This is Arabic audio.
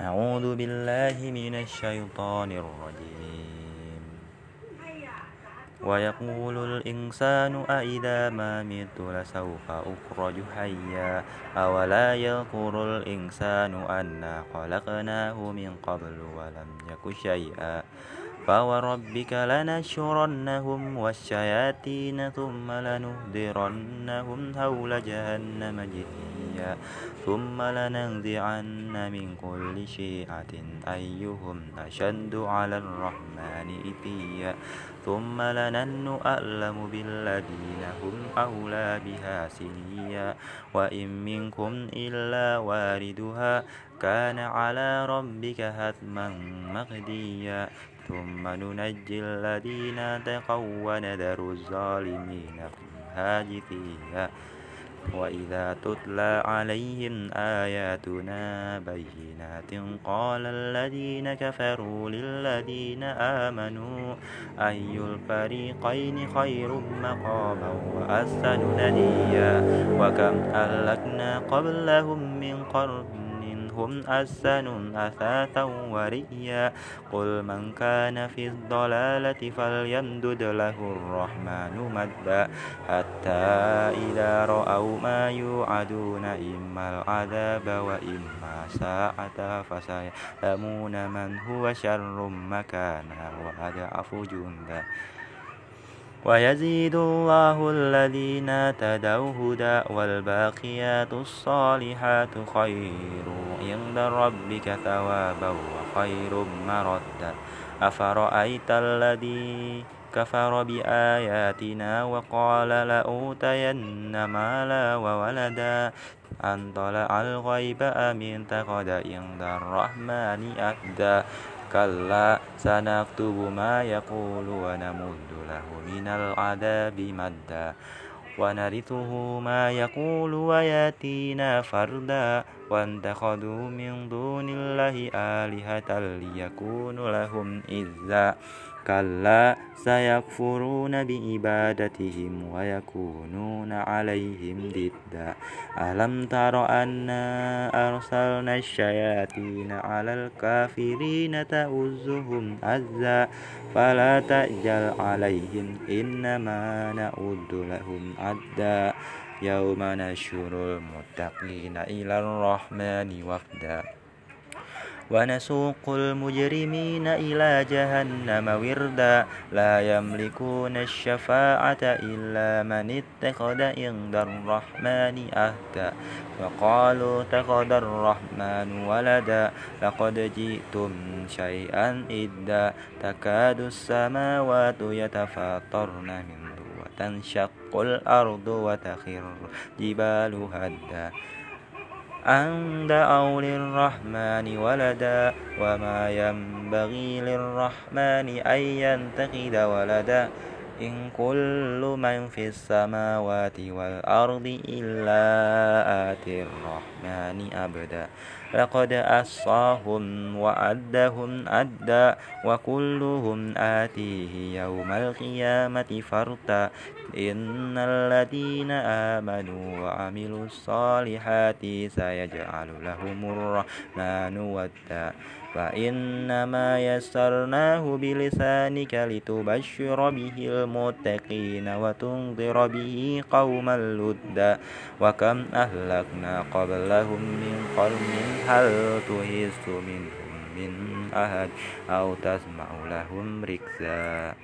أعوذ بالله من الشيطان الرجيم. ويقول الإنسان أإذا ما مت لسوف أخرج حيا؟ أولا يذكر الإنسان أنا خلقناه من قبل ولم يك شيئا. فوربك لنشرنهم والشياطين ثم لنهدرنهم حول جهنم جثيا ثم لننزعن من كل شيعة أيهم أشد على الرحمن إثيا ثم لنن أعلم بالذين هم أولى بها سنيا وإن منكم إلا واردها كان على ربك هتما مغديا ثم ننجي الذين اتقوا ونذر الظالمين فيها جثيا وإذا تتلى عليهم آياتنا بينات قال الذين كفروا للذين آمنوا أي الفريقين خير مقاما وأحسن نديا وكم أهلكنا قبلهم من قرن هم أحسن أثاثا ورئيا قل من كان في الضلالة فليمدد له الرحمن مدا. حتى إذا رأوا ما يوعدون إما العذاب وإما ساعة فسيعلمون من هو شر مكانا وأضعف جندا. ويزيد الله الذين اهتدوا هدى والباقيات الصالحات خير عند ربك ثوابا وخير مردا. أفرأيت الذي كفر بآياتنا وقال لأوتين مالا وولدا؟ أن طلع الغيب أم انتقد عند الرحمن أهدى كلا سنكتب ما يقول ونمد له من العذاب مدا. ونرثه ما يقول وياتينا فردا واتخذوا من دون الله آلهة ليكون لهم إذا. كلا سيكفرون بعبادتهم ويكونون عليهم ضدا. ألم تر أنا أرسلنا الشياطين على الكافرين تؤزهم أزا؟ فلا تأجل عليهم إنما نعد لهم عدا يوم نشر المتقين إلى الرحمن وفدا. ونسوق المجرمين إلى جهنم وردا. لا يملكون الشفاعة إلا من اتخذ عند الرحمن أهدا وقالوا اتخذ الرحمن ولدا. لقد جئتم شيئا إدا. تكاد السماوات يتفاطرن منه وتنشق الأرض وتخر جبال هدا. أن دعوا للرحمن ولدا وما ينبغي للرحمن أن يتخذ ولدا. إن كل من في السماوات والأرض إلا آتي الرحمن أبدا لقد أصاهم وعدهم أدا وكلهم آتيه يوم القيامة فرتا إن الذين آمنوا وعملوا الصالحات سيجعل لهم الرحمن ودا. فإنما يسرناه بلسانك لتبشر به المتقين وتنذر به قوما لدا وكم أهلكنا قبلهم من قرن هل تهز منهم من أحد أو تسمع لهم ركزا